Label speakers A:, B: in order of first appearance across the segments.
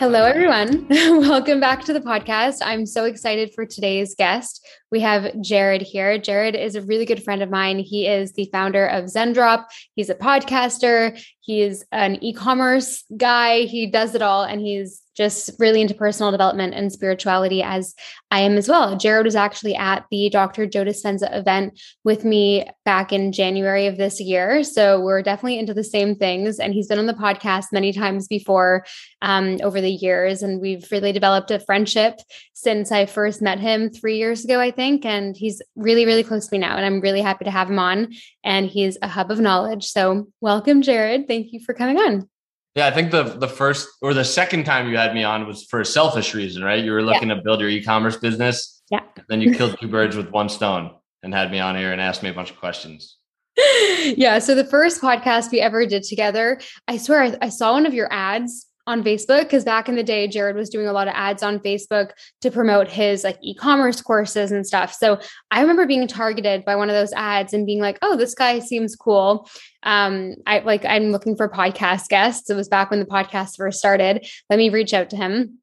A: Hello, everyone. Welcome back to the podcast. I'm so excited for today's guest. We have Jared here. Jared is a really good friend of mine. He is the founder of Zendrop. He's a podcaster. He is an e commerce guy. He does it all. And he's just really into personal development and spirituality as I am as well. Jared was actually at the Dr. Joe Dispenza event with me back in January of this year. So we're definitely into the same things. And he's been on the podcast many times before um, over the years. And we've really developed a friendship since I first met him three years ago, I think. And he's really, really close to me now. And I'm really happy to have him on. And he's a hub of knowledge. So welcome, Jared. Thank you for coming on.
B: Yeah, I think the the first or the second time you had me on was for a selfish reason, right? You were looking yeah. to build your e-commerce business.
A: Yeah.
B: Then you killed two birds with one stone and had me on here and asked me a bunch of questions.
A: Yeah. So the first podcast we ever did together, I swear I, I saw one of your ads on Facebook because back in the day, Jared was doing a lot of ads on Facebook to promote his like e-commerce courses and stuff. So I remember being targeted by one of those ads and being like, "Oh, this guy seems cool." Um, I like I'm looking for podcast guests. It was back when the podcast first started. Let me reach out to him.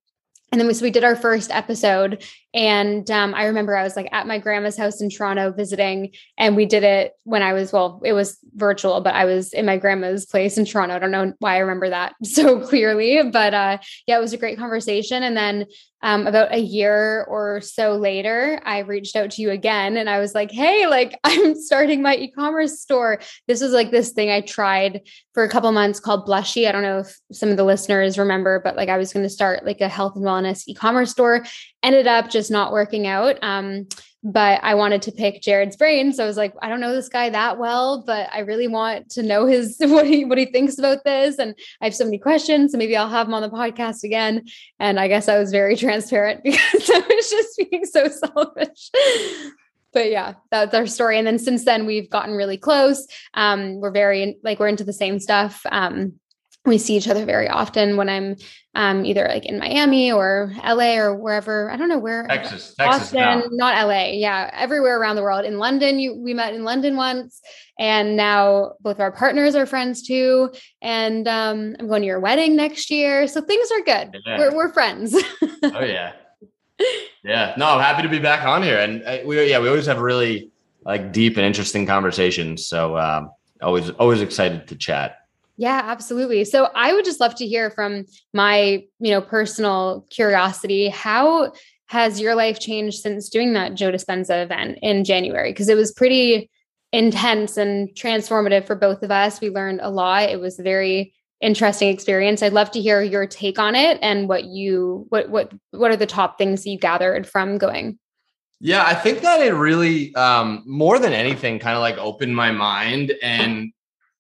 A: And then we, so we did our first episode and um, I remember I was like at my grandma's house in Toronto visiting, and we did it when I was, well, it was virtual, but I was in my grandma's place in Toronto. I don't know why I remember that so clearly, but uh, yeah, it was a great conversation. And then um, about a year or so later, I reached out to you again and I was like, hey, like I'm starting my e commerce store. This was like this thing I tried for a couple months called Blushy. I don't know if some of the listeners remember, but like I was going to start like a health and wellness e commerce store ended up just not working out. Um, but I wanted to pick Jared's brain. So I was like, I don't know this guy that well, but I really want to know his what he what he thinks about this. And I have so many questions. So maybe I'll have him on the podcast again. And I guess I was very transparent because I was just being so selfish. but yeah, that's our story. And then since then we've gotten really close. Um, we're very like we're into the same stuff. Um, we see each other very often when I'm um, either like in Miami or LA or wherever. I don't know where.
B: Texas, Texas,
A: Austin, not LA. Yeah, everywhere around the world. In London, you we met in London once, and now both of our partners are friends too. And um, I'm going to your wedding next year, so things are good. Yeah. We're we're friends.
B: oh yeah, yeah. No, I'm happy to be back on here, and uh, we yeah we always have really like deep and interesting conversations. So um, always always excited to chat.
A: Yeah, absolutely. So I would just love to hear from my, you know, personal curiosity. How has your life changed since doing that Joe Dispenza event in January? Because it was pretty intense and transformative for both of us. We learned a lot. It was a very interesting experience. I'd love to hear your take on it and what you what what what are the top things you gathered from going?
B: Yeah, I think that it really um more than anything kind of like opened my mind and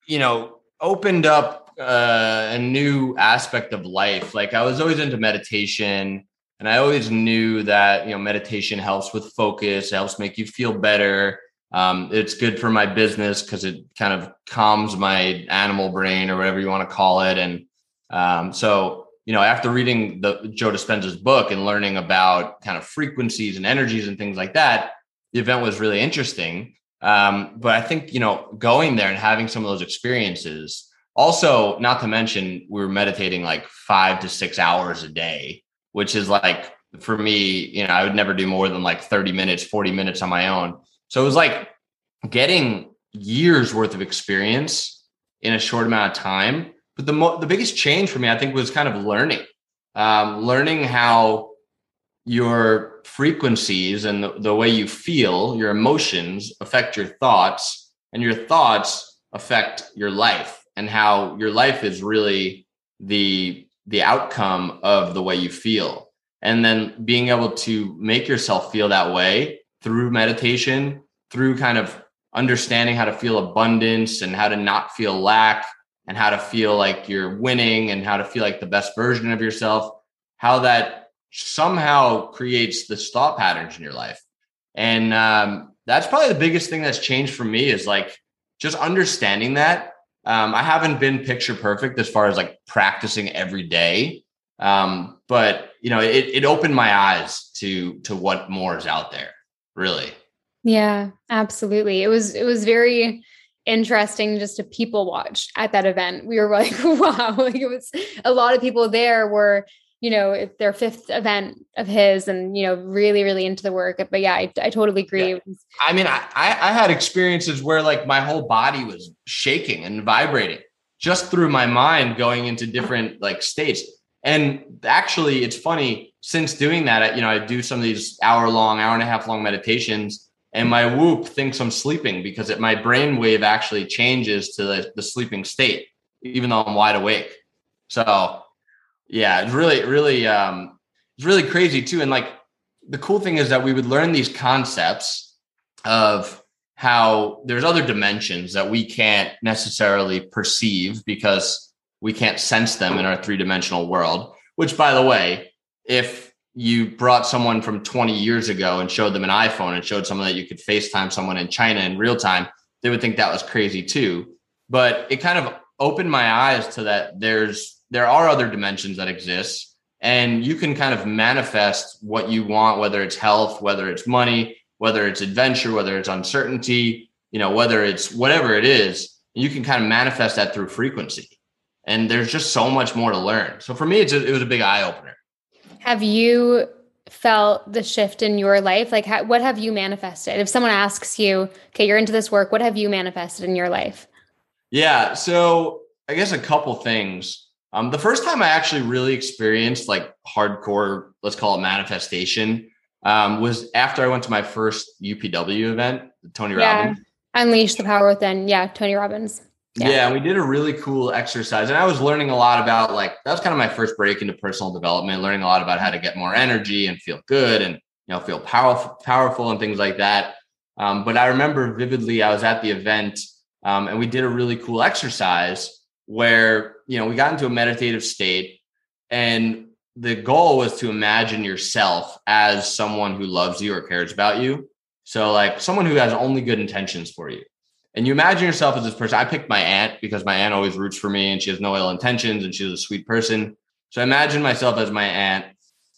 B: you know opened up uh, a new aspect of life. Like I was always into meditation, and I always knew that you know meditation helps with focus, helps make you feel better. Um, it's good for my business because it kind of calms my animal brain or whatever you want to call it. And um, so, you know, after reading the Joe Dispenza's book and learning about kind of frequencies and energies and things like that, the event was really interesting. Um, but I think, you know, going there and having some of those experiences, also, not to mention, we were meditating like five to six hours a day, which is like, for me, you know, I would never do more than like 30 minutes, 40 minutes on my own. So it was like getting years worth of experience in a short amount of time. But the mo- the biggest change for me, I think, was kind of learning, um, learning how your frequencies and the, the way you feel, your emotions affect your thoughts, and your thoughts affect your life, and how your life is really the the outcome of the way you feel. And then being able to make yourself feel that way through meditation, through kind of understanding how to feel abundance and how to not feel lack and how to feel like you're winning and how to feel like the best version of yourself, how that somehow creates the thought patterns in your life. And um, that's probably the biggest thing that's changed for me is like just understanding that. Um, I haven't been picture perfect as far as like practicing every day. Um, but you know, it, it opened my eyes to to what more is out there, really.
A: Yeah, absolutely. It was it was very interesting just to people watch at that event. We were like, wow, like it was a lot of people there were, you know, their fifth event of his and, you know, really, really into the work. But yeah, I, I totally agree. Yeah.
B: I mean, I, I had experiences where like my whole body was shaking and vibrating just through my mind going into different like states. And actually, it's funny since doing that, you know, I do some of these hour long, hour and a half long meditations and my whoop thinks I'm sleeping because it, my brain wave actually changes to the, the sleeping state, even though I'm wide awake. So yeah, it's really, really, um, it's really crazy too. And like the cool thing is that we would learn these concepts of how there's other dimensions that we can't necessarily perceive because we can't sense them in our three dimensional world. Which, by the way, if you brought someone from 20 years ago and showed them an iPhone and showed someone that you could FaceTime someone in China in real time, they would think that was crazy too. But it kind of opened my eyes to that there's there are other dimensions that exist and you can kind of manifest what you want whether it's health, whether it's money, whether it's adventure, whether it's uncertainty, you know, whether it's whatever it is, you can kind of manifest that through frequency. And there's just so much more to learn. So for me, it's a, it was a big eye opener.
A: Have you felt the shift in your life? Like, how, what have you manifested? If someone asks you, okay, you're into this work, what have you manifested in your life?
B: Yeah. So, I guess a couple things. Um, the first time I actually really experienced like hardcore, let's call it manifestation, um, was after I went to my first UPW event, Tony yeah. Robbins.
A: Unleash the power within. Yeah, Tony Robbins.
B: Yeah. yeah, we did a really cool exercise. And I was learning a lot about like that was kind of my first break into personal development, learning a lot about how to get more energy and feel good and you know feel powerful powerful and things like that. Um, but I remember vividly I was at the event um, and we did a really cool exercise where you know we got into a meditative state and the goal was to imagine yourself as someone who loves you or cares about you. So like someone who has only good intentions for you and you imagine yourself as this person. I picked my aunt because my aunt always roots for me and she has no ill intentions and she's a sweet person. So I imagine myself as my aunt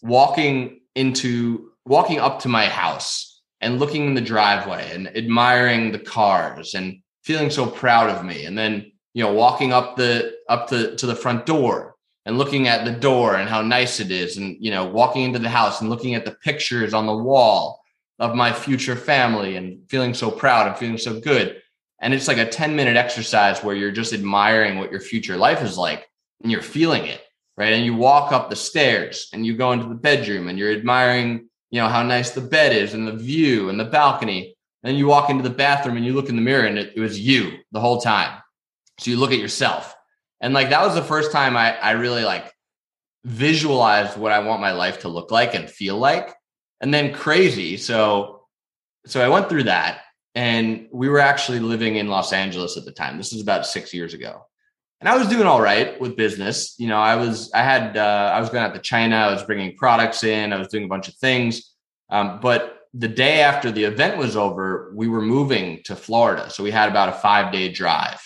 B: walking into walking up to my house and looking in the driveway and admiring the cars and feeling so proud of me. And then, you know, walking up the up the to the front door and looking at the door and how nice it is and you know, walking into the house and looking at the pictures on the wall of my future family and feeling so proud and feeling so good and it's like a 10 minute exercise where you're just admiring what your future life is like and you're feeling it. Right. And you walk up the stairs and you go into the bedroom and you're admiring, you know, how nice the bed is and the view and the balcony. and you walk into the bathroom and you look in the mirror and it, it was you the whole time. So you look at yourself. And like that was the first time I, I really like visualized what I want my life to look like and feel like. And then crazy. So so I went through that and we were actually living in Los Angeles at the time. This is about six years ago, and I was doing all right with business. You know, I was I had uh, I was going out to China. I was bringing products in. I was doing a bunch of things. Um, but the day after the event was over, we were moving to Florida, so we had about a five day drive.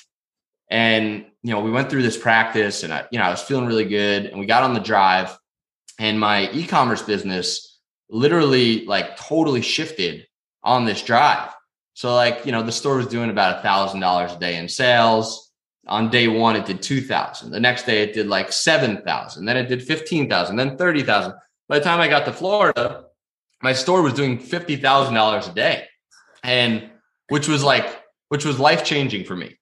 B: And you know, we went through this practice, and I, you know, I was feeling really good. And we got on the drive, and my e-commerce business literally like totally shifted on this drive so like, you know, the store was doing about a thousand dollars a day in sales. On day one, it did 2000. The next day it did like 7,000. Then it did 15,000, then 30,000. By the time I got to Florida, my store was doing $50,000 a day. And which was like, which was life changing for me.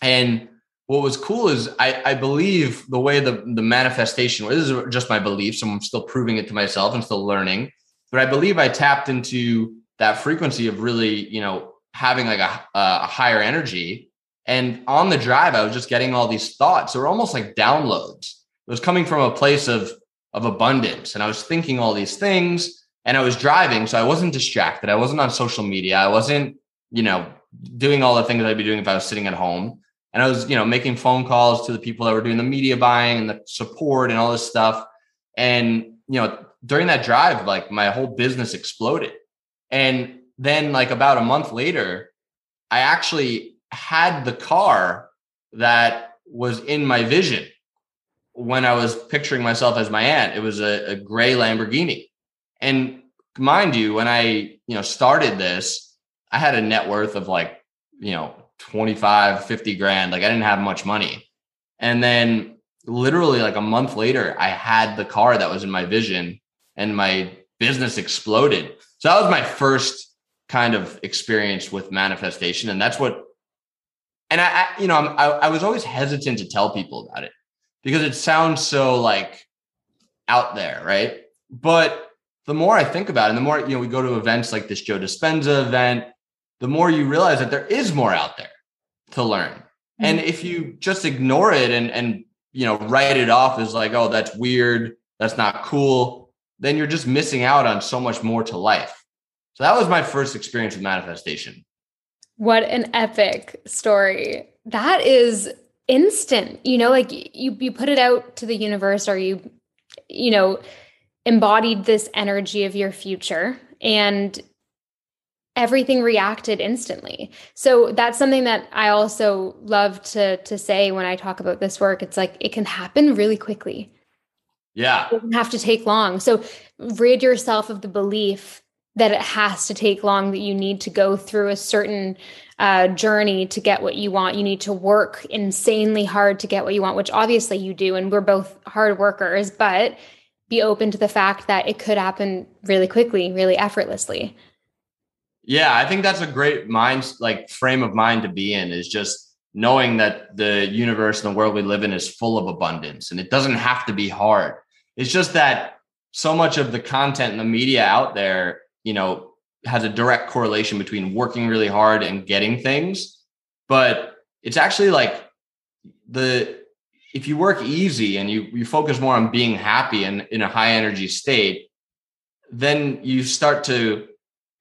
B: And what was cool is I, I believe the way the, the manifestation this is just my belief. So I'm still proving it to myself and still learning. But I believe I tapped into that frequency of really, you know, having like a, a higher energy. And on the drive, I was just getting all these thoughts. They were almost like downloads. It was coming from a place of of abundance, and I was thinking all these things. And I was driving, so I wasn't distracted. I wasn't on social media. I wasn't, you know, doing all the things I'd be doing if I was sitting at home. And I was, you know, making phone calls to the people that were doing the media buying and the support and all this stuff. And you know, during that drive, like my whole business exploded. And then, like about a month later, I actually had the car that was in my vision when I was picturing myself as my aunt. It was a, a gray Lamborghini. And mind you, when I, you know, started this, I had a net worth of like, you know, 25, 50 grand. Like I didn't have much money. And then literally like a month later, I had the car that was in my vision and my business exploded. So that was my first kind of experience with manifestation. And that's what, and I, I you know, I'm, I, I was always hesitant to tell people about it because it sounds so like out there, right? But the more I think about it, and the more, you know, we go to events like this Joe Dispenza event, the more you realize that there is more out there to learn. Mm-hmm. And if you just ignore it and, and, you know, write it off as like, oh, that's weird, that's not cool, then you're just missing out on so much more to life. So that was my first experience with manifestation.
A: What an epic story. That is instant. You know, like you you put it out to the universe or you you know, embodied this energy of your future and everything reacted instantly. So that's something that I also love to to say when I talk about this work. It's like it can happen really quickly.
B: Yeah.
A: It doesn't have to take long. So rid yourself of the belief that it has to take long, that you need to go through a certain uh, journey to get what you want. You need to work insanely hard to get what you want, which obviously you do. And we're both hard workers, but be open to the fact that it could happen really quickly, really effortlessly.
B: Yeah, I think that's a great mind, like frame of mind to be in is just knowing that the universe and the world we live in is full of abundance and it doesn't have to be hard. It's just that so much of the content and the media out there, you know, has a direct correlation between working really hard and getting things. But it's actually like the if you work easy and you you focus more on being happy and in a high energy state, then you start to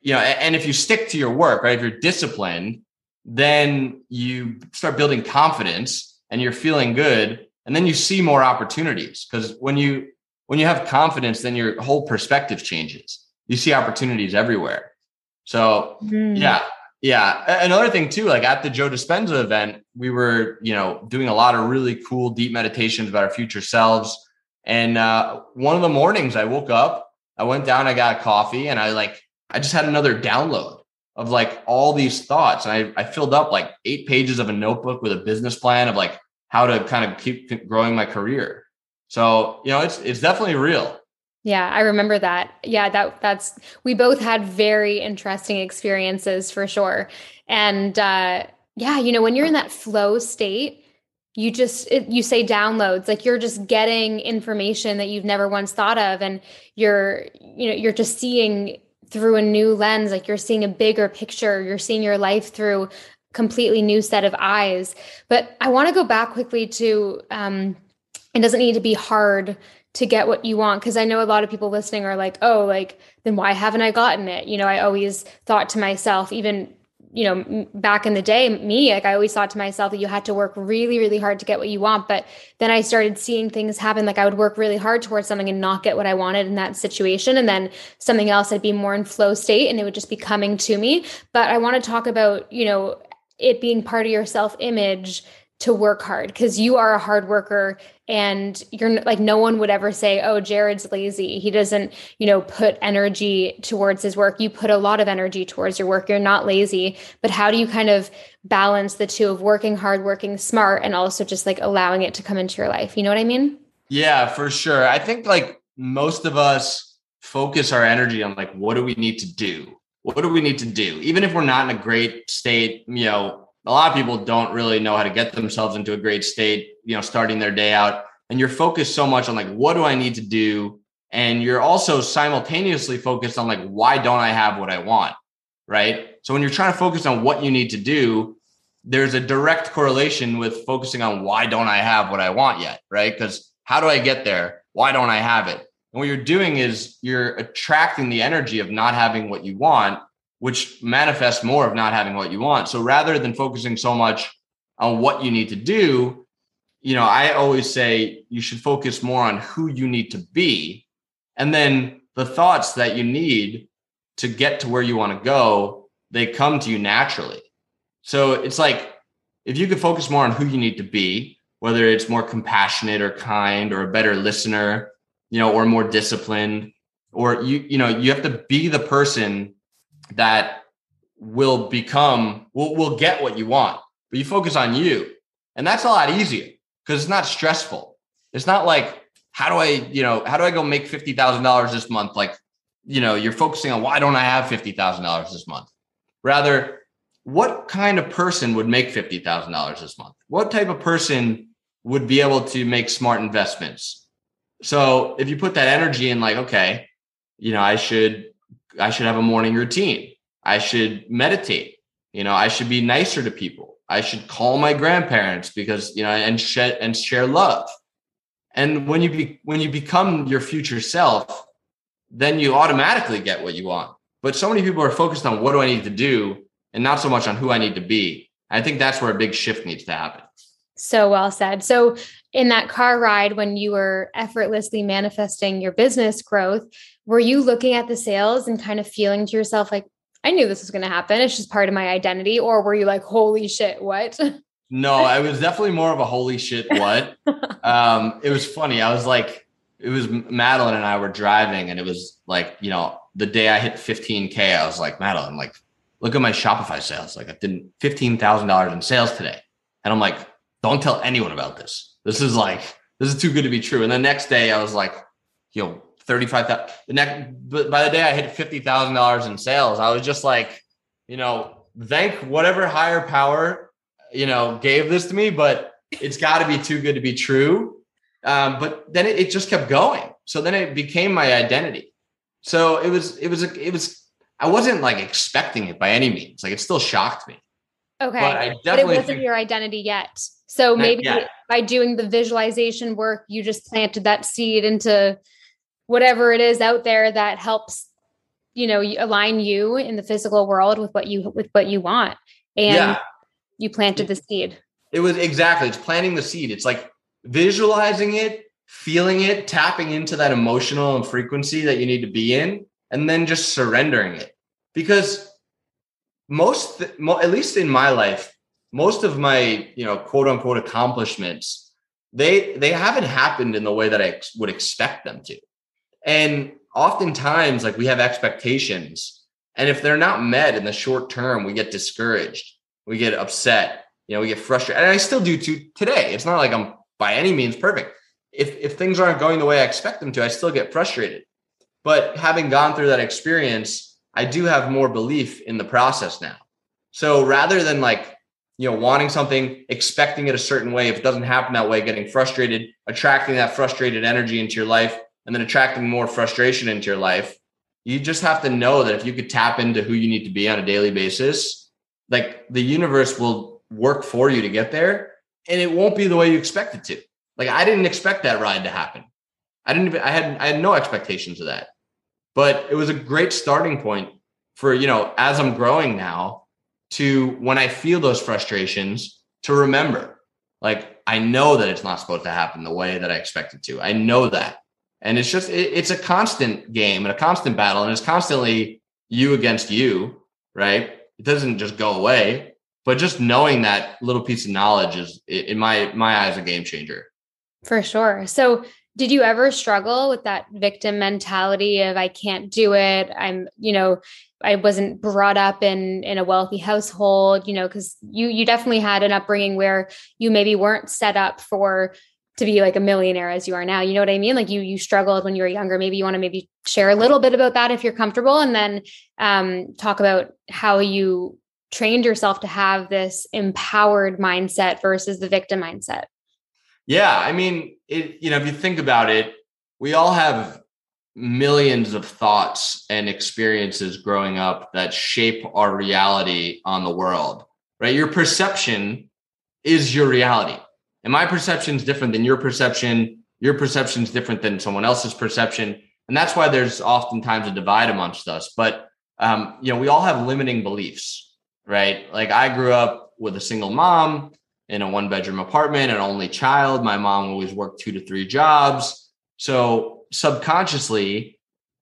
B: you know, and if you stick to your work, right? If you're disciplined, then you start building confidence and you're feeling good and then you see more opportunities because when you when you have confidence then your whole perspective changes you see opportunities everywhere so mm. yeah yeah another thing too like at the joe dispenza event we were you know doing a lot of really cool deep meditations about our future selves and uh, one of the mornings i woke up i went down i got a coffee and i like i just had another download of like all these thoughts and I, I filled up like eight pages of a notebook with a business plan of like how to kind of keep growing my career. So, you know, it's it's definitely real.
A: Yeah, I remember that. Yeah, that that's we both had very interesting experiences for sure. And uh yeah, you know, when you're in that flow state, you just it, you say downloads like you're just getting information that you've never once thought of and you're you know you're just seeing through a new lens like you're seeing a bigger picture you're seeing your life through completely new set of eyes. But I want to go back quickly to um, it doesn't need to be hard to get what you want because I know a lot of people listening are like, oh, like then why haven't I gotten it? You know, I always thought to myself, even you know, back in the day, me, like I always thought to myself that you had to work really, really hard to get what you want. But then I started seeing things happen. Like I would work really hard towards something and not get what I wanted in that situation. And then something else, I'd be more in flow state and it would just be coming to me. But I want to talk about, you know, it being part of your self image to work hard because you are a hard worker and you're like no one would ever say oh jared's lazy. He doesn't you know put energy towards his work. You put a lot of energy towards your work. You're not lazy. But how do you kind of balance the two of working hard working smart and also just like allowing it to come into your life? You know what i mean?
B: Yeah for sure. I think like most of us focus our energy on like what do we need to do? What do we need to do? Even if we're not in a great state, you know, a lot of people don't really know how to get themselves into a great state, you know, starting their day out. And you're focused so much on like, what do I need to do? And you're also simultaneously focused on like, why don't I have what I want? Right. So when you're trying to focus on what you need to do, there's a direct correlation with focusing on why don't I have what I want yet? Right. Because how do I get there? Why don't I have it? And what you're doing is you're attracting the energy of not having what you want, which manifests more of not having what you want. So rather than focusing so much on what you need to do, you know, I always say you should focus more on who you need to be. And then the thoughts that you need to get to where you want to go, they come to you naturally. So it's like if you could focus more on who you need to be, whether it's more compassionate or kind or a better listener, you know, or more disciplined, or you, you know, you have to be the person that will become, will, will get what you want, but you focus on you. And that's a lot easier because it's not stressful. It's not like, how do I, you know, how do I go make $50,000 this month? Like, you know, you're focusing on why don't I have $50,000 this month? Rather, what kind of person would make $50,000 this month? What type of person would be able to make smart investments? So if you put that energy in like, okay, you know, I should, I should have a morning routine. I should meditate. You know, I should be nicer to people. I should call my grandparents because, you know, and share and share love. And when you be, when you become your future self, then you automatically get what you want. But so many people are focused on what do I need to do and not so much on who I need to be. I think that's where a big shift needs to happen.
A: So well said. So, in that car ride, when you were effortlessly manifesting your business growth, were you looking at the sales and kind of feeling to yourself, like, I knew this was going to happen. It's just part of my identity. Or were you like, holy shit, what?
B: No, I was definitely more of a holy shit, what? um, it was funny. I was like, it was Madeline and I were driving, and it was like, you know, the day I hit 15K, I was like, Madeline, like, look at my Shopify sales. Like I did $15,000 in sales today. And I'm like, don't tell anyone about this. This is like, this is too good to be true. And the next day I was like, you know, 35,000. The next, but by the day I hit $50,000 in sales, I was just like, you know, thank whatever higher power, you know, gave this to me, but it's got to be too good to be true. Um, but then it, it just kept going. So then it became my identity. So it was, it was, it was I wasn't like expecting it by any means. Like it still shocked me.
A: Okay. But, I definitely but it wasn't think, your identity yet. So maybe by doing the visualization work, you just planted that seed into whatever it is out there that helps, you know, align you in the physical world with what you with what you want. And yeah. you planted the seed.
B: It was exactly it's planting the seed. It's like visualizing it, feeling it, tapping into that emotional and frequency that you need to be in and then just surrendering it because most at least in my life most of my you know quote unquote accomplishments they they haven't happened in the way that i would expect them to and oftentimes like we have expectations. And if they're not met in the short term we get discouraged. We get upset. You know we get frustrated. And i still do to today. It's not like i'm by any means perfect. If if things aren't going the way i expect them to i still get frustrated. But having gone through that experience, I do have more belief in the process now. So rather than like, you know, wanting something, expecting it a certain way, if it doesn't happen that way, getting frustrated, attracting that frustrated energy into your life, and then attracting more frustration into your life, you just have to know that if you could tap into who you need to be on a daily basis, like the universe will work for you to get there and it won't be the way you expect it to. Like I didn't expect that ride to happen. I didn't even I had I had no expectations of that. But it was a great starting point for, you know, as I'm growing now to when I feel those frustrations to remember like I know that it's not supposed to happen the way that I expect it to. I know that. And it's just it, it's a constant game and a constant battle and it's constantly you against you, right? It doesn't just go away, but just knowing that little piece of knowledge is in my my eyes a game changer.
A: For sure. So did you ever struggle with that victim mentality of i can't do it i'm you know i wasn't brought up in in a wealthy household you know because you you definitely had an upbringing where you maybe weren't set up for to be like a millionaire as you are now you know what i mean like you you struggled when you were younger maybe you want to maybe share a little bit about that if you're comfortable and then um, talk about how you trained yourself to have this empowered mindset versus the victim mindset
B: yeah, I mean, it, you know, if you think about it, we all have millions of thoughts and experiences growing up that shape our reality on the world, right? Your perception is your reality. And my perception is different than your perception. Your perception is different than someone else's perception. And that's why there's oftentimes a divide amongst us. But, um, you know, we all have limiting beliefs, right? Like I grew up with a single mom in a one bedroom apartment, an only child. My mom always worked two to three jobs. So subconsciously,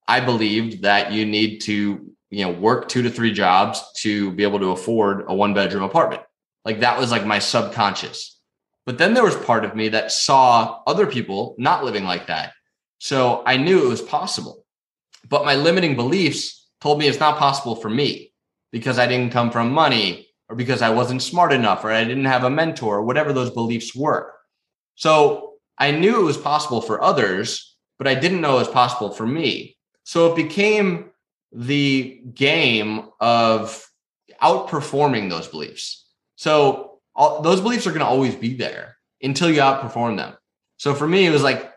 B: I believed that you need to, you know, work two to three jobs to be able to afford a one bedroom apartment. Like that was like my subconscious. But then there was part of me that saw other people not living like that. So I knew it was possible. But my limiting beliefs told me it's not possible for me because I didn't come from money or because I wasn't smart enough or I didn't have a mentor or whatever those beliefs were. So I knew it was possible for others, but I didn't know it was possible for me. So it became the game of outperforming those beliefs. So all, those beliefs are going to always be there until you outperform them. So for me, it was like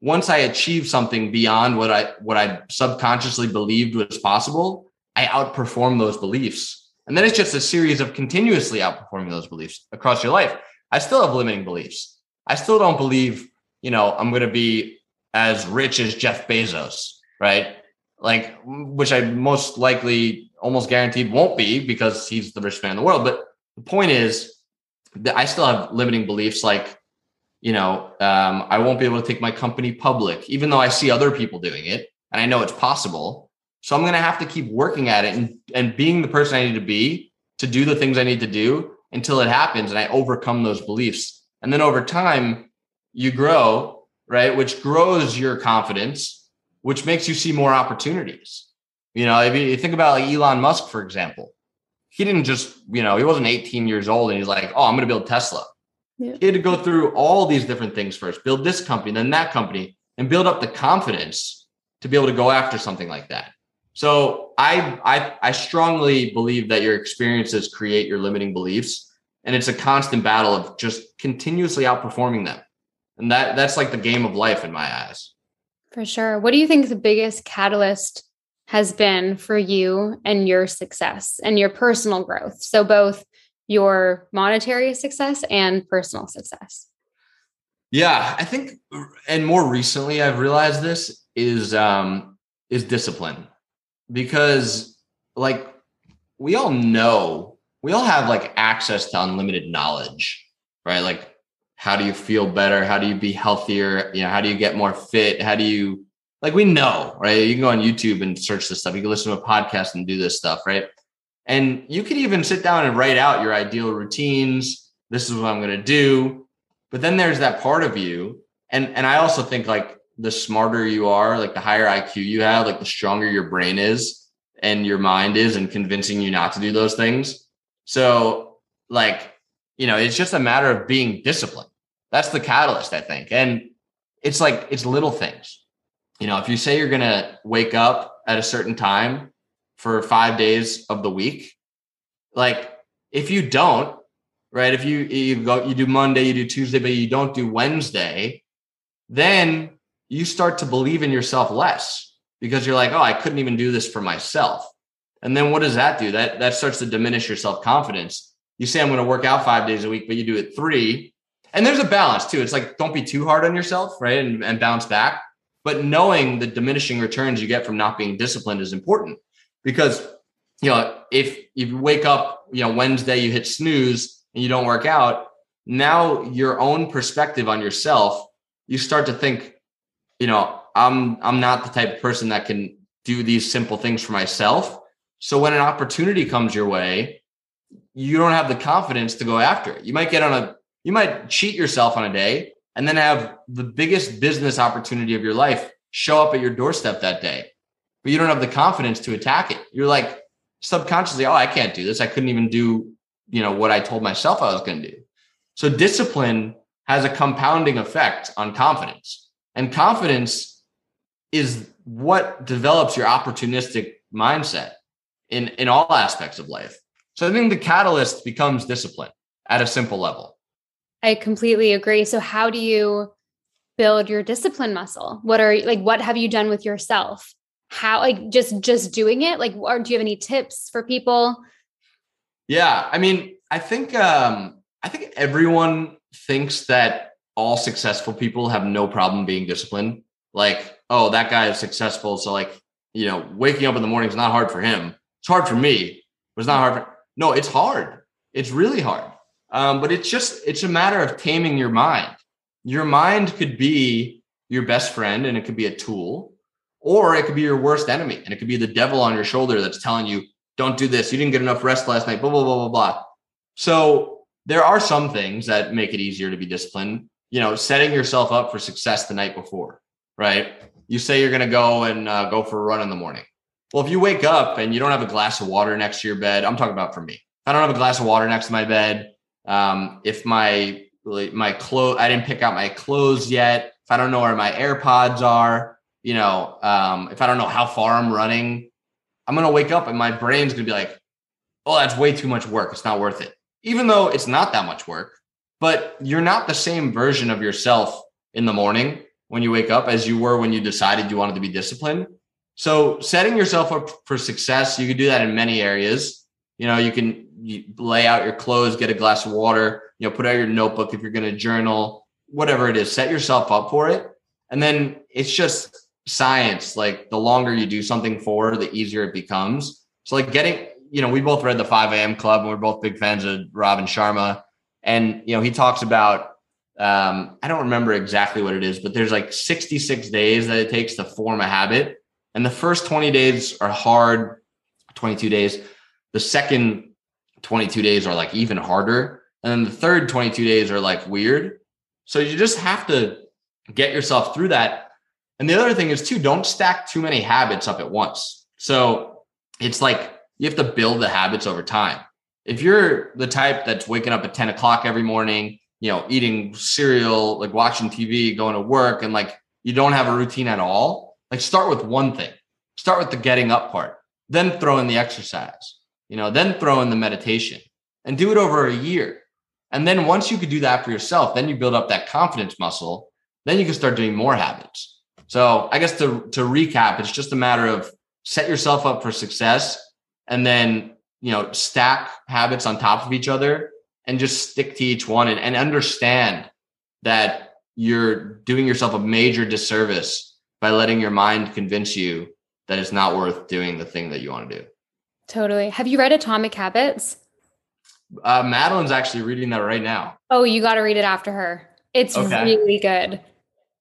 B: once I achieved something beyond what I what I subconsciously believed was possible, I outperformed those beliefs. And then it's just a series of continuously outperforming those beliefs across your life. I still have limiting beliefs. I still don't believe, you know, I'm going to be as rich as Jeff Bezos, right? Like, which I most likely almost guaranteed won't be because he's the richest man in the world. But the point is I still have limiting beliefs like, you know, um, I won't be able to take my company public, even though I see other people doing it and I know it's possible. So I'm going to have to keep working at it and, and being the person I need to be to do the things I need to do until it happens and I overcome those beliefs. And then over time, you grow, right? Which grows your confidence, which makes you see more opportunities. You know, if you think about like Elon Musk, for example, he didn't just, you know, he wasn't 18 years old and he's like, oh, I'm going to build Tesla. Yeah. He had to go through all these different things first, build this company, then that company, and build up the confidence to be able to go after something like that. So I I I strongly believe that your experiences create your limiting beliefs, and it's a constant battle of just continuously outperforming them. And that that's like the game of life in my eyes.
A: For sure. What do you think is the biggest catalyst has been for you and your success and your personal growth. So, both your monetary success and personal success.
B: Yeah, I think, and more recently, I've realized this is um, is discipline because, like, we all know we all have like access to unlimited knowledge, right? Like, how do you feel better? How do you be healthier? You know, how do you get more fit? How do you like we know, right? You can go on YouTube and search this stuff. You can listen to a podcast and do this stuff, right? And you could even sit down and write out your ideal routines. This is what I'm going to do. But then there's that part of you. And, and I also think like the smarter you are, like the higher IQ you have, like the stronger your brain is and your mind is and convincing you not to do those things. So like, you know, it's just a matter of being disciplined. That's the catalyst, I think. And it's like, it's little things you know, if you say you're going to wake up at a certain time for five days of the week, like if you don't, right? If you you go you do Monday, you do Tuesday, but you don't do Wednesday, then you start to believe in yourself less because you're like, oh, I couldn't even do this for myself. And then what does that do? That that starts to diminish your self confidence. You say I'm going to work out five days a week, but you do it three. And there's a balance too. It's like don't be too hard on yourself, right? And, and bounce back. But knowing the diminishing returns you get from not being disciplined is important because, you know, if you wake up, you know, Wednesday, you hit snooze and you don't work out, now your own perspective on yourself, you start to think, you know, I'm I'm not the type of person that can do these simple things for myself. So when an opportunity comes your way, you don't have the confidence to go after it. You might get on a you might cheat yourself on a day and then have the biggest business opportunity of your life show up at your doorstep that day. But you don't have the confidence to attack it. You're like subconsciously, oh, I can't do this. I couldn't even do, you know, what I told myself I was going to do. So discipline has a compounding effect on confidence. And confidence is what develops your opportunistic mindset in, in all aspects of life. So I think the catalyst becomes discipline at a simple level.
A: I completely agree. So how do you build your discipline muscle? What are like what have you done with yourself? How like just just doing it? Like or do you have any tips for people?
B: Yeah, I mean, I think um I think everyone thinks that all successful people have no problem being disciplined. Like, oh, that guy is successful, so like, you know, waking up in the morning is not hard for him. It's hard for me, but it's not hard for no, it's hard. It's really hard. Um, but it's just it's a matter of taming your mind. Your mind could be your best friend and it could be a tool, or it could be your worst enemy and it could be the devil on your shoulder that's telling you, don't do this. You didn't get enough rest last night, blah, blah, blah, blah, blah. So there are some things that make it easier to be disciplined. You know, setting yourself up for success the night before, right? You say you're going to go and uh, go for a run in the morning. Well, if you wake up and you don't have a glass of water next to your bed, I'm talking about for me. I don't have a glass of water next to my bed, um, if my my clothes, I didn't pick out my clothes yet. If I don't know where my AirPods are, you know, um, if I don't know how far I'm running, I'm gonna wake up and my brain's gonna be like, "Oh, that's way too much work. It's not worth it." Even though it's not that much work, but you're not the same version of yourself in the morning when you wake up as you were when you decided you wanted to be disciplined. So setting yourself up for success, you can do that in many areas. You know, you can lay out your clothes, get a glass of water, you know, put out your notebook if you're going to journal, whatever it is, set yourself up for it. And then it's just science. Like the longer you do something for, the easier it becomes. So like getting, you know, we both read the 5 a.m. club and we're both big fans of Robin Sharma. And, you know, he talks about, um, I don't remember exactly what it is, but there's like 66 days that it takes to form a habit. And the first 20 days are hard, 22 days. The second 22 days are like even harder. And then the third 22 days are like weird. So you just have to get yourself through that. And the other thing is too, don't stack too many habits up at once. So it's like you have to build the habits over time. If you're the type that's waking up at 10 o'clock every morning, you know, eating cereal, like watching TV, going to work, and like you don't have a routine at all, like start with one thing. Start with the getting up part, then throw in the exercise, you know, then throw in the meditation and do it over a year. And then once you could do that for yourself, then you build up that confidence muscle. Then you can start doing more habits. So I guess to, to recap, it's just a matter of set yourself up for success and then, you know, stack habits on top of each other and just stick to each one and, and understand that you're doing yourself a major disservice by letting your mind convince you that it's not worth doing the thing that you want to do.
A: Totally. Have you read Atomic Habits?
B: Uh, Madeline's actually reading that right now.
A: Oh, you got to read it after her. It's okay. really good.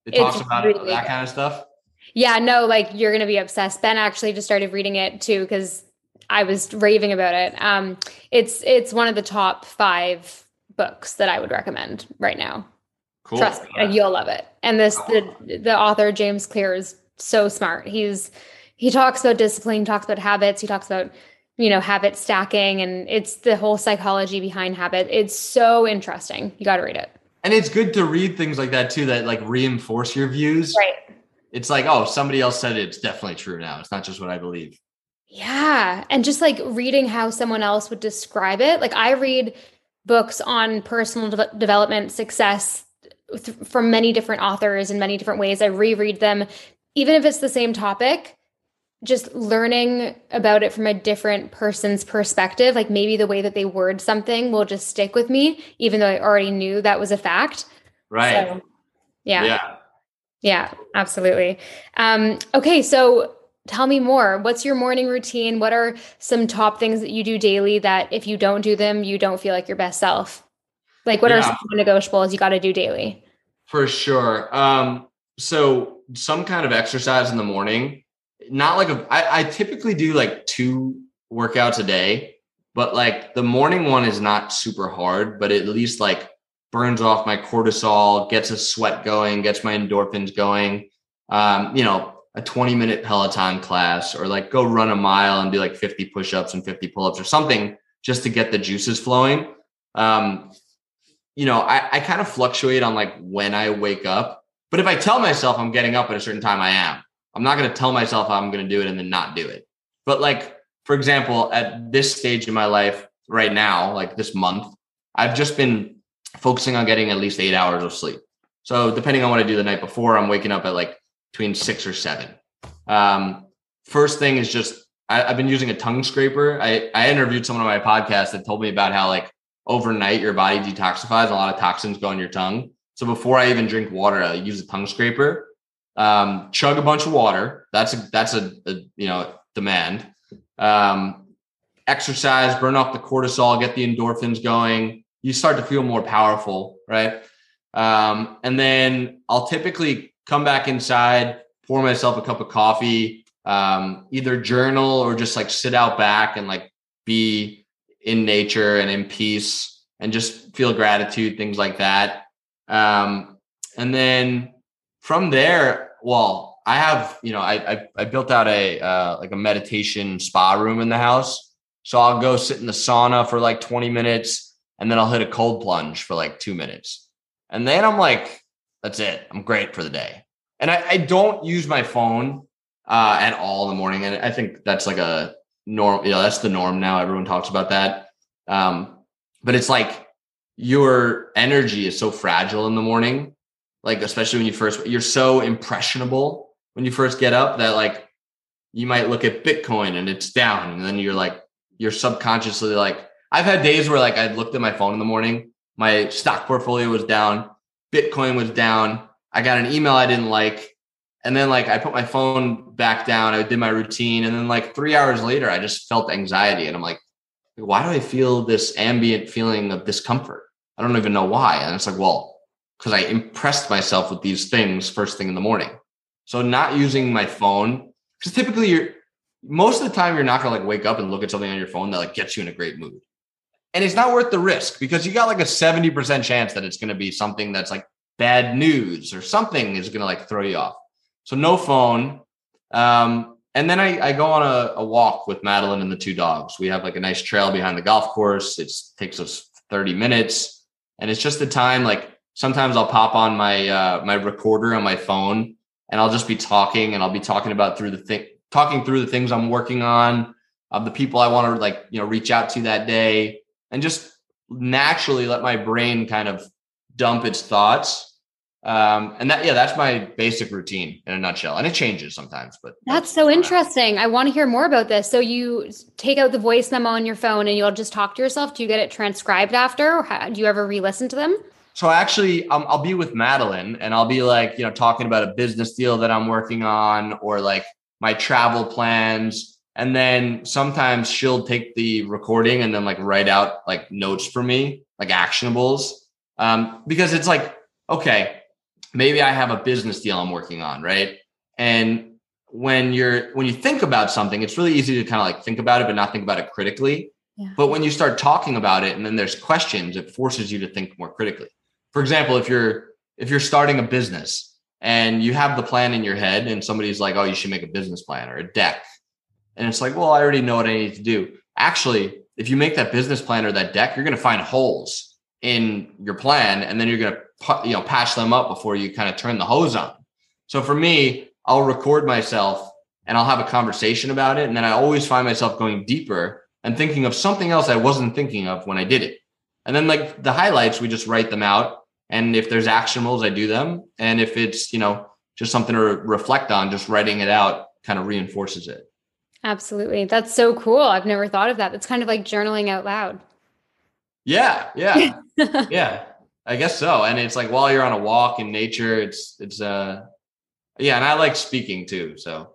B: It talks it's about really that good. kind of stuff.
A: Yeah, no, like you're going to be obsessed. Ben actually just started reading it too because I was raving about it. Um, it's it's one of the top five books that I would recommend right now. Cool. Trust me, you'll love it. And this the the author James Clear is so smart. He's he talks about discipline, talks about habits, he talks about you know habit stacking and it's the whole psychology behind habit. It's so interesting. You got to read it.
B: And it's good to read things like that too that like reinforce your views.
A: Right.
B: It's like oh somebody else said it it's definitely true now. It's not just what i believe.
A: Yeah. And just like reading how someone else would describe it. Like i read books on personal de- development success th- from many different authors in many different ways. I reread them even if it's the same topic just learning about it from a different person's perspective, like maybe the way that they word something will just stick with me, even though I already knew that was a fact.
B: Right.
A: So, yeah. Yeah. Yeah, absolutely. Um, okay, so tell me more. What's your morning routine? What are some top things that you do daily that if you don't do them, you don't feel like your best self? Like what yeah. are some negotiables you got to do daily?
B: For sure. Um, so some kind of exercise in the morning not like a I, I typically do like two workouts a day, but like the morning one is not super hard, but at least like burns off my cortisol, gets a sweat going, gets my endorphins going. Um, you know, a 20 minute Peloton class or like go run a mile and do like 50 push-ups and 50 pull-ups or something just to get the juices flowing. Um, you know, I, I kind of fluctuate on like when I wake up, but if I tell myself I'm getting up at a certain time, I am. I'm not going to tell myself I'm going to do it and then not do it. But like, for example, at this stage in my life right now, like this month, I've just been focusing on getting at least eight hours of sleep. So depending on what I do the night before, I'm waking up at like between six or seven. Um, first thing is just I, have been using a tongue scraper. I, I interviewed someone on my podcast that told me about how like overnight your body detoxifies, a lot of toxins go in your tongue. So before I even drink water, I use a tongue scraper um, chug a bunch of water. That's a that's a, a you know demand. Um, exercise, burn off the cortisol, get the endorphins going. You start to feel more powerful, right? Um, and then I'll typically come back inside, pour myself a cup of coffee, um, either journal or just like sit out back and like be in nature and in peace and just feel gratitude, things like that. Um, and then from there, well, I have, you know, I, I, I built out a, uh, like a meditation spa room in the house. So I'll go sit in the sauna for like 20 minutes and then I'll hit a cold plunge for like two minutes. And then I'm like, that's it. I'm great for the day. And I, I don't use my phone uh, at all in the morning. And I think that's like a norm, you know, that's the norm now. Everyone talks about that. Um, but it's like your energy is so fragile in the morning. Like, especially when you first, you're so impressionable when you first get up that like you might look at Bitcoin and it's down. And then you're like, you're subconsciously like, I've had days where like I looked at my phone in the morning, my stock portfolio was down, Bitcoin was down. I got an email I didn't like. And then like I put my phone back down, I did my routine. And then like three hours later, I just felt anxiety. And I'm like, why do I feel this ambient feeling of discomfort? I don't even know why. And it's like, well, because I impressed myself with these things first thing in the morning. So not using my phone, because typically you're most of the time you're not gonna like wake up and look at something on your phone that like gets you in a great mood and it's not worth the risk because you got like a 70% chance that it's to be something that's like bad news or something is to like throw you off. So no phone. Um, and then I, I go on a, a, walk with Madeline and the two dogs. We have like a nice trail behind the golf course. It takes us 30 minutes and it's just the time like sometimes I'll pop on my, uh, my recorder on my phone and I'll just be talking and I'll be talking about through the thing, talking through the things I'm working on, of the people I want to like, you know, reach out to that day and just naturally let my brain kind of dump its thoughts. Um, and that, yeah, that's my basic routine in a nutshell. And it changes sometimes, but
A: that's, that's so interesting. I want to hear more about this. So you take out the voice memo on your phone and you'll just talk to yourself. Do you get it transcribed after? Do you ever re-listen to them?
B: So actually, um, I'll be with Madeline and I'll be like, you know, talking about a business deal that I'm working on or like my travel plans and then sometimes she'll take the recording and then like write out like notes for me, like actionables. Um, because it's like, okay, maybe I have a business deal I'm working on, right? And when you're when you think about something, it's really easy to kind of like think about it, but not think about it critically. Yeah. But when you start talking about it and then there's questions, it forces you to think more critically. For example, if you're if you're starting a business and you have the plan in your head and somebody's like, oh, you should make a business plan or a deck and it's like, well, I already know what I need to do. Actually, if you make that business plan or that deck, you're going to find holes in your plan and then you're going to you know patch them up before you kind of turn the hose on. So for me, I'll record myself and I'll have a conversation about it and then I always find myself going deeper and thinking of something else I wasn't thinking of when I did it. And then like the highlights, we just write them out and if there's actionables, I do them and if it's, you know, just something to reflect on, just writing it out kind of reinforces it.
A: Absolutely. That's so cool. I've never thought of that. It's kind of like journaling out loud.
B: Yeah. Yeah. yeah. I guess so. And it's like while you're on a walk in nature, it's, it's, uh, yeah. And I like speaking too. So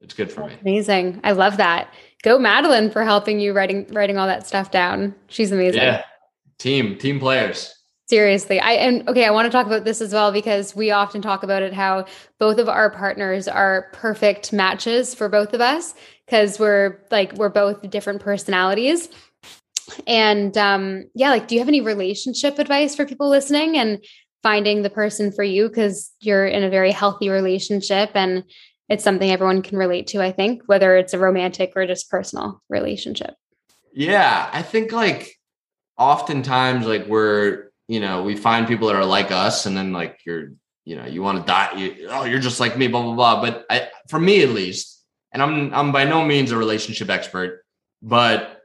B: it's good for That's
A: me. Amazing. I love that. Go Madeline for helping you writing, writing all that stuff down. She's amazing.
B: Yeah. Team, team players.
A: Seriously. I and okay, I want to talk about this as well because we often talk about it how both of our partners are perfect matches for both of us because we're like we're both different personalities. And um yeah, like do you have any relationship advice for people listening and finding the person for you cuz you're in a very healthy relationship and it's something everyone can relate to, I think, whether it's a romantic or just personal relationship.
B: Yeah, I think like oftentimes like we're you know, we find people that are like us, and then like you're, you know, you want to die. You, oh, you're just like me, blah blah blah. But I, for me at least, and I'm I'm by no means a relationship expert, but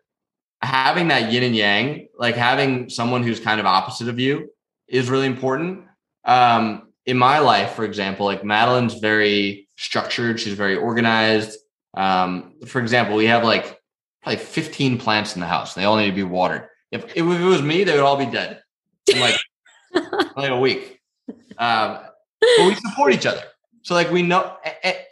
B: having that yin and yang, like having someone who's kind of opposite of you, is really important. Um, in my life, for example, like Madeline's very structured. She's very organized. Um, for example, we have like probably 15 plants in the house. They all need to be watered. If, if it was me, they would all be dead in like like a week. Um, but we support each other. So like we know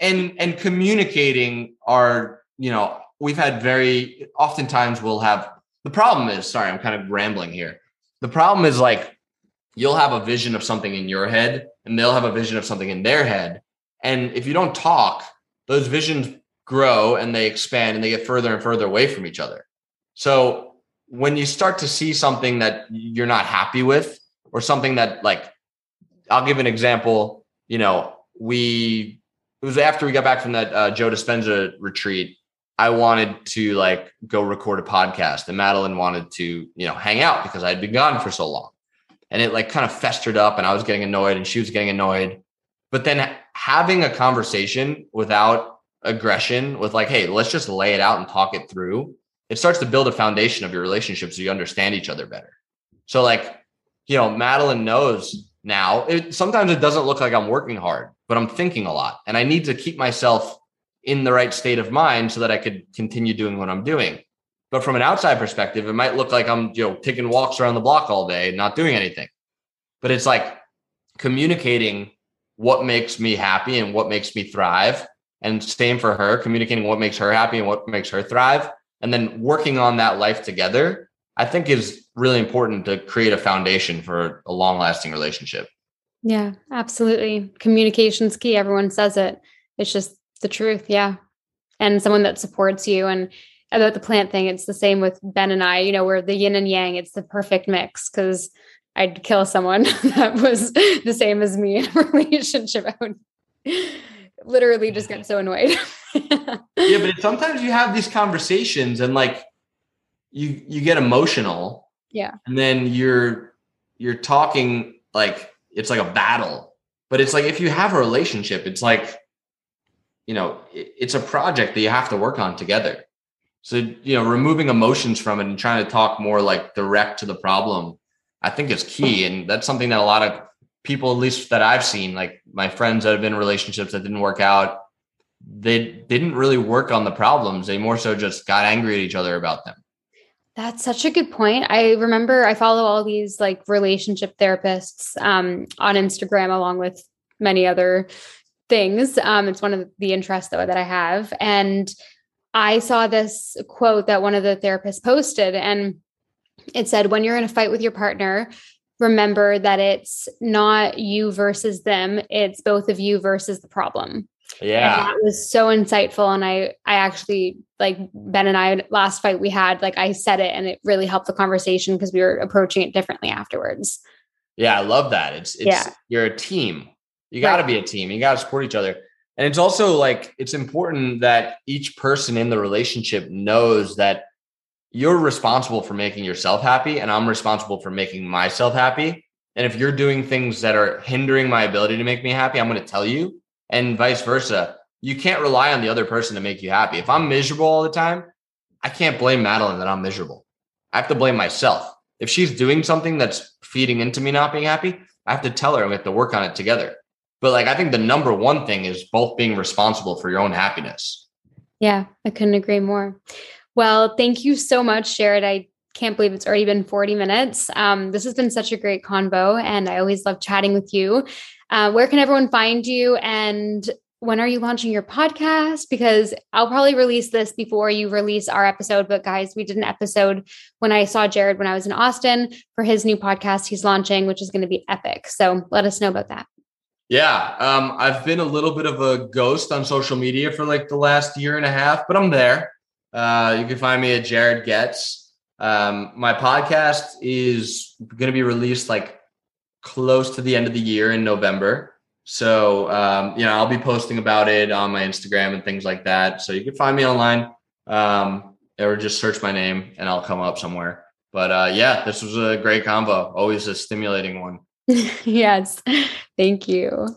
B: and and communicating are you know we've had very oftentimes we'll have the problem is sorry I'm kind of rambling here. The problem is like you'll have a vision of something in your head and they'll have a vision of something in their head. And if you don't talk, those visions grow and they expand and they get further and further away from each other. So when you start to see something that you're not happy with or something that like I'll give an example, you know, we it was after we got back from that uh, Joe Dispenza retreat. I wanted to like go record a podcast, and Madeline wanted to, you know, hang out because I had been gone for so long, and it like kind of festered up, and I was getting annoyed, and she was getting annoyed. But then having a conversation without aggression, with like, hey, let's just lay it out and talk it through. It starts to build a foundation of your relationship so you understand each other better. So like, you know, Madeline knows now. It, sometimes it doesn't look like I'm working hard, but I'm thinking a lot. And I need to keep myself in the right state of mind so that I could continue doing what I'm doing. But from an outside perspective, it might look like I'm, you know, taking walks around the block all day and not doing anything. But it's like communicating what makes me happy and what makes me thrive. And same for her, communicating what makes her happy and what makes her thrive. And then working on that life together, I think is really important to create a foundation for a long lasting relationship.
A: Yeah, absolutely. Communication's key. Everyone says it. It's just the truth. Yeah. And someone that supports you. And about the plant thing, it's the same with Ben and I. You know, we're the yin and yang. It's the perfect mix because I'd kill someone that was the same as me in a relationship. Literally just get so annoyed.
B: yeah, but sometimes you have these conversations and like you you get emotional
A: yeah.
B: And then you're you're talking like it's like a battle. But it's like if you have a relationship, it's like you know, it's a project that you have to work on together. So, you know, removing emotions from it and trying to talk more like direct to the problem, I think is key. And that's something that a lot of people, at least that I've seen, like my friends that have been in relationships that didn't work out, they didn't really work on the problems. They more so just got angry at each other about them.
A: That's such a good point. I remember I follow all these like relationship therapists um, on Instagram, along with many other things. Um, it's one of the interests though that I have, and I saw this quote that one of the therapists posted, and it said, "When you're in a fight with your partner." Remember that it's not you versus them, it's both of you versus the problem.
B: Yeah.
A: And that was so insightful. And I, I actually like Ben and I last fight we had, like I said it and it really helped the conversation because we were approaching it differently afterwards.
B: Yeah. I love that. It's, it's, yeah. you're a team. You got to right. be a team. You got to support each other. And it's also like, it's important that each person in the relationship knows that you're responsible for making yourself happy and I'm responsible for making myself happy. And if you're doing things that are hindering my ability to make me happy, I'm going to tell you and vice versa. You can't rely on the other person to make you happy. If I'm miserable all the time, I can't blame Madeline that I'm miserable. I have to blame myself. If she's doing something that's feeding into me not being happy, I have to tell her and we have to work on it together. But like I think the number one thing is both being responsible for your own happiness.
A: Yeah, I couldn't agree more. Well, thank you so much, Jared. I can't believe it's already been 40 minutes. Um, this has been such a great convo, and I always love chatting with you. Uh, where can everyone find you? And when are you launching your podcast? Because I'll probably release this before you release our episode. But guys, we did an episode when I saw Jared when I was in Austin for his new podcast he's launching, which is going to be epic. So let us know about that.
B: Yeah, um, I've been a little bit of a ghost on social media for like the last year and a half, but I'm there. Uh, you can find me at Jared Getz. Um, my podcast is going to be released like close to the end of the year in November. So, um, you know, I'll be posting about it on my Instagram and things like that. So you can find me online um, or just search my name and I'll come up somewhere. But uh, yeah, this was a great convo, always a stimulating one.
A: yes. Thank you.